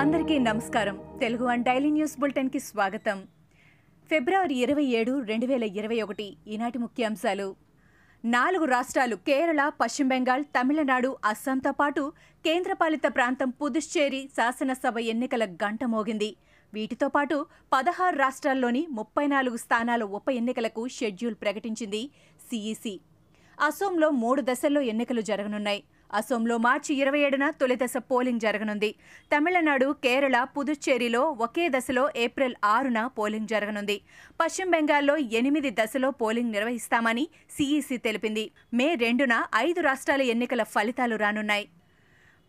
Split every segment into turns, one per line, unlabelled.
అందరికీ నమస్కారం. Telugu one daily news బులెటిన్కి స్వాగతం. ఫిబ్రవరి ఇరవై ఏడు రెండు వేల ఇరవై ఒకటి ఈనాటి ముఖ్యాంశాలు. నాలుగు రాష్ట్రాలు కేరళ పశ్చిమ బెంగాల్ తమిళనాడు అస్సాంతో పాటు కేంద్రపాలిత ప్రాంతం పుదుచ్చేరి శాసనసభ ఎన్నికల గంట మోగింది. వీటితో పాటు పదహారు రాష్ట్రాల్లోని ముప్పై నాలుగు స్థానాల ఉప ఎన్నికలకు షెడ్యూల్ ప్రకటించింది సిఈసి. అసోంలో మూడు దశల్లో ఎన్నికలు జరగనున్నాయి. అసోంలో మార్చి ఇరవై ఏడున తొలి దశ పోలింగ్ జరగనుంది. తమిళనాడు కేరళ పుదుచ్చేరిలో ఒకే దశలో ఏప్రిల్ ఆరున పోలింగ్ జరగనుంది. పశ్చిమ బెంగాల్లో ఎనిమిది దశలో పోలింగ్ నిర్వహిస్తామని సిఈసి తెలిపింది. మే రెండున ఐదు రాష్ట్రాల ఎన్నికల ఫలితాలు రానున్నాయి.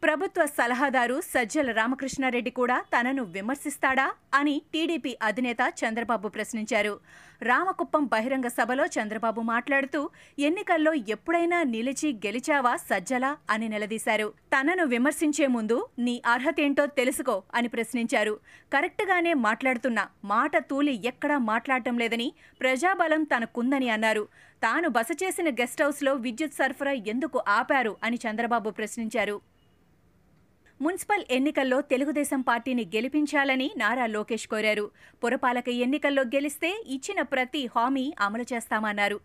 ప్రభుత్వ సలహాదారు సజ్జల రామకృష్ణారెడ్డి కూడా తనను విమర్శిస్తాడా అని టీడీపీ అధినేత చంద్రబాబు ప్రశ్నించారు. రామకుప్పం బహిరంగ సభలో చంద్రబాబు మాట్లాడుతూ ఎన్నికల్లో ఎప్పుడైనా నిలిచి గెలిచావా సజ్జల అని నిలదీశారు. తనను విమర్శించే ముందు నీ అర్హతేంటో తెలుసుకో అని ప్రశ్నించారు. కరెక్ట్గానే మాట్లాడుతున్నా మాట తూలి ఎక్కడా మాట్లాడటం లేదని ప్రజాబలం తనకుందని అన్నారు. తాను బస చేసిన గెస్ట్ హౌస్లో విద్యుత్ సరఫరా ఎందుకు ఆపారు అని చంద్రబాబు ప్రశ్నించారు. మున్సిపల్ ఎన్నికల్లో తెలుగుదేశం పార్టీని గెలిపించాలని నారా లోకేష్ కోరారు. పురపాలక ఎన్నికల్లో గెలిస్తే ఇచ్చిన ప్రతి హామీ అమలు చేస్తామన్నారు.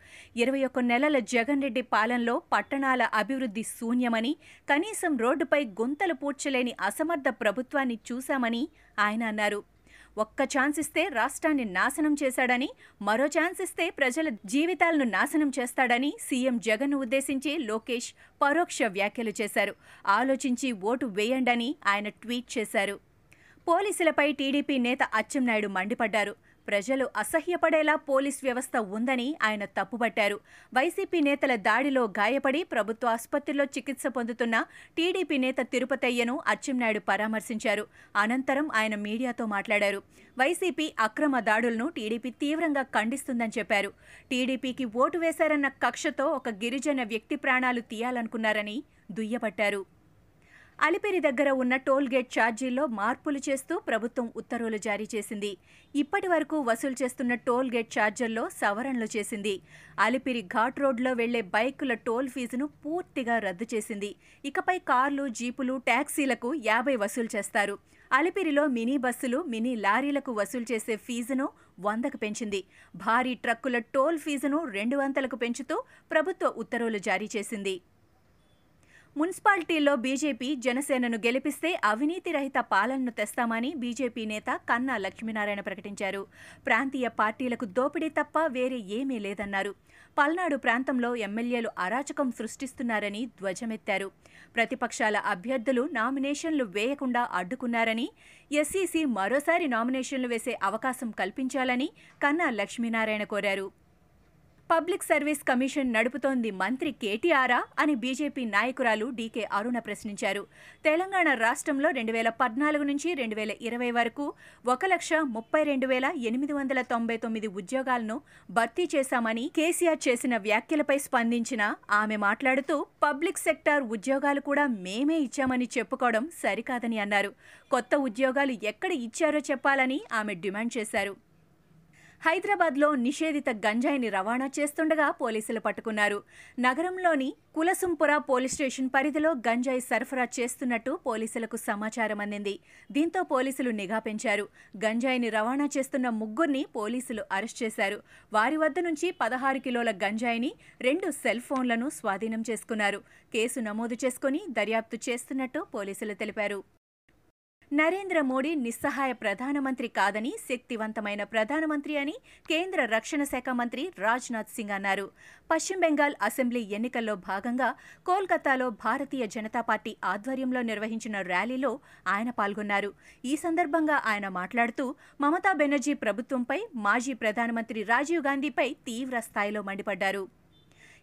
ఇరవై ఒక్క నెలల జగన్ రెడ్డి పాలనలో పట్టణాల అభివృద్ధి శూన్యమని కనీసం రోడ్డుపై గుంతలు పూడ్చలేని అసమర్థ ప్రభుత్వాన్ని చూశామని ఆయన అన్నారు. ఒక్క ఛాన్స్ ఇస్తే రాష్ట్రాన్ని నాశనం చేశాడని మరో ఛాన్స్ ఇస్తే ప్రజల జీవితాలను నాశనం చేస్తాడని సీఎం జగన్ను ఉద్దేశించి లోకేష్ పరోక్ష వ్యాఖ్యలు చేశారు. ఆలోచించి ఓటు వేయండని ఆయన ట్వీట్ చేశారు. పోలీసులపై టీడీపీ నేత అచ్చెన్నాయుడు మండిపడ్డారు. ప్రజలు అసహ్యపడేలా పోలీస్ వ్యవస్థ ఉందని ఆయన తప్పుబట్టారు. వైసీపీ నేతల దాడిలో గాయపడి ప్రభుత్వ ఆసుపత్రిలో చికిత్స పొందుతున్న టీడీపీ నేత తిరుపతయ్యను అచ్చెన్నాయుడు పరామర్శించారు. అనంతరం ఆయన మీడియాతో మాట్లాడారు. వైసీపీ అక్రమ దాడులను టీడీపీ తీవ్రంగా ఖండిస్తుందని చెప్పారు. టీడీపీకి ఓటు వేశారన్న కక్షతో ఒక గిరిజన వ్యక్తి ప్రాణాలు తీయాలనుకున్నారని దుయ్యబట్టారు. అలిపిరి దగ్గర ఉన్న టోల్గేట్ ఛార్జీల్లో మార్పులు చేస్తూ ప్రభుత్వం ఉత్తర్వులు జారీ చేసింది. ఇప్పటి వరకు వసూలు చేస్తున్న టోల్గేట్ ఛార్జీల్లో సవరణలు చేసింది. అలిపిరి ఘాట్ రోడ్లో వెళ్ళే బైకుల టోల్ ఫీజును పూర్తిగా రద్దు చేసింది. ఇకపై కార్లు జీపులు ట్యాక్సీలకు యాభై వసూలు చేస్తారు. అలిపిరిలో మినీ బస్సులు మినీ లారీలకు వసూలు చేసే ఫీజును వందకు పెంచింది. భారీ ట్రక్కుల టోల్ ఫీజును రెండు వందలకు పెంచుతూ ప్రభుత్వ ఉత్తర్వులు జారీ చేసింది. మున్సిపాలిటీల్లో బీజేపీ జనసేనను గెలిపిస్తే అవినీతి రహిత పాలనను తెస్తామని బీజేపీ నేత కన్నా లక్ష్మీనారాయణ ప్రకటించారు. ప్రాంతీయ పార్టీలకు దోపిడీ తప్ప వేరే ఏమీ లేదన్నారు. పల్నాడు ప్రాంతంలో ఎమ్మెల్యేలు అరాచకం సృష్టిస్తున్నారని ధ్వజమెత్తారు. ప్రతిపక్షాల అభ్యర్థులు నామినేషన్లు వేయకుండా అడ్డుకున్నారని ఎస్సీసీ మరోసారి నామినేషన్లు వేసే అవకాశం కల్పించాలని కన్నా లక్ష్మీనారాయణ కోరారు. పబ్లిక్ సర్వీస్ కమిషన్ నడుపుతోంది మంత్రి కేటీఆరా అని బీజేపీ నాయకురాలు డీకే అరుణ ప్రశ్నించారు. తెలంగాణ రాష్ట్రంలో రెండు వేల పద్నాలుగు నుంచి రెండు వేల ఇరవై వరకు ఒక లక్ష ముప్పై రెండు వేల ఎనిమిది వందల తొంభై తొమ్మిది ఉద్యోగాలను భర్తీ చేశామని కేసీఆర్ చేసిన వ్యాఖ్యలపై స్పందించిన ఆమె మాట్లాడుతూ పబ్లిక్ సెక్టార్ ఉద్యోగాలు కూడా మేమే ఇచ్చామని చెప్పుకోవడం సరికాదని అన్నారు. కొత్త ఉద్యోగాలు ఎక్కడ ఇచ్చారో చెప్పాలని ఆమె డిమాండ్ చేశారు. హైదరాబాద్లో నిషేధిత గంజాయిని రవాణా చేస్తుండగా పోలీసులు పట్టుకున్నారు. నగరంలోని కులసుంపుర పోలీస్ స్టేషన్ పరిధిలో గంజాయి సరఫరా చేస్తున్నట్టు పోలీసులకు సమాచారం అందింది. దీంతో పోలీసులు నిఘా పెంచారు. గంజాయిని రవాణా చేస్తున్న ముగ్గురిని పోలీసులు అరెస్ట్ చేశారు. వారి వద్ద నుంచి పదహారు కిలోల గంజాయిని రెండు సెల్ ఫోన్లను స్వాధీనం చేసుకున్నారు. కేసు నమోదు చేసుకుని దర్యాప్తు చేస్తున్నట్టు పోలీసులు తెలిపారు. నరేంద్ర మోడీ నిస్సహాయ ప్రధానమంత్రి కాదని శక్తివంతమైన ప్రధానమంత్రి అని కేంద్ర రక్షణ శాఖ మంత్రి రాజ్నాథ్ సింగ్ అన్నారు. పశ్చిమ బెంగాల్ అసెంబ్లీ ఎన్నికల్లో భాగంగా కోల్కతాలో భారతీయ జనతా పార్టీ ఆధ్వర్యంలో నిర్వహించిన ర్యాలీలో ఆయన పాల్గొన్నారు. ఈ సందర్భంగా ఆయన మాట్లాడుతూ మమతా బెనర్జీ ప్రభుత్వంపై మాజీ ప్రధానమంత్రి రాజీవ్ గాంధీపై తీవ్ర స్థాయిలో మండిపడ్డారు.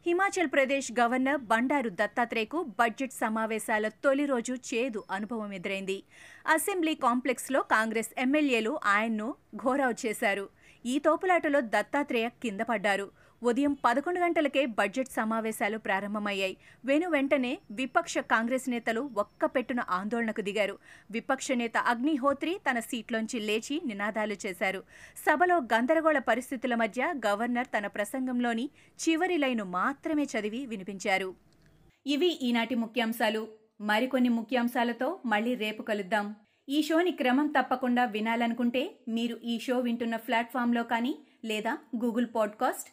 హిమాచల్ ప్రదేశ్ గవర్నర్ బండారు దత్తాత్రేయకు బడ్జెట్ సమావేశాల తొలి రోజు చేదు అనుభవం ఎదురైంది. అసెంబ్లీ కాంప్లెక్స్లో కాంగ్రెస్ ఎమ్మెల్యేలు ఆయన్ను ఘోరావు చేశారు. ఈ తోపులాటలో దత్తాత్రేయ కింద పడ్డారు. ఉదయం పదకొండు గంటలకే బడ్జెట్ సమావేశాలు ప్రారంభమయ్యాయి. వెను వెంటనే విపక్ష కాంగ్రెస్ నేతలు ఒక్క పెట్టున ఆందోళనకు దిగారు. విపక్ష నేత అగ్నిహోత్రి తన సీట్లోంచి లేచి నినాదాలు చేశారు. సభలో గందరగోళ పరిస్థితుల మధ్య గవర్నర్ తన ప్రసంగంలోని చివరి లైను మాత్రమే చదివి వినిపించారు. ఇవి ఈనాటి ముఖ్యాంశాలు. మరికొన్ని ముఖ్యాంశాలతో మళ్ళీ రేపు కలుద్దాం. ఈ షోని క్రమం తప్పకుండా వినాలనుకుంటే మీరు ఈ షో వింటున్న ప్లాట్ఫామ్లో కానీ లేదా Google podcast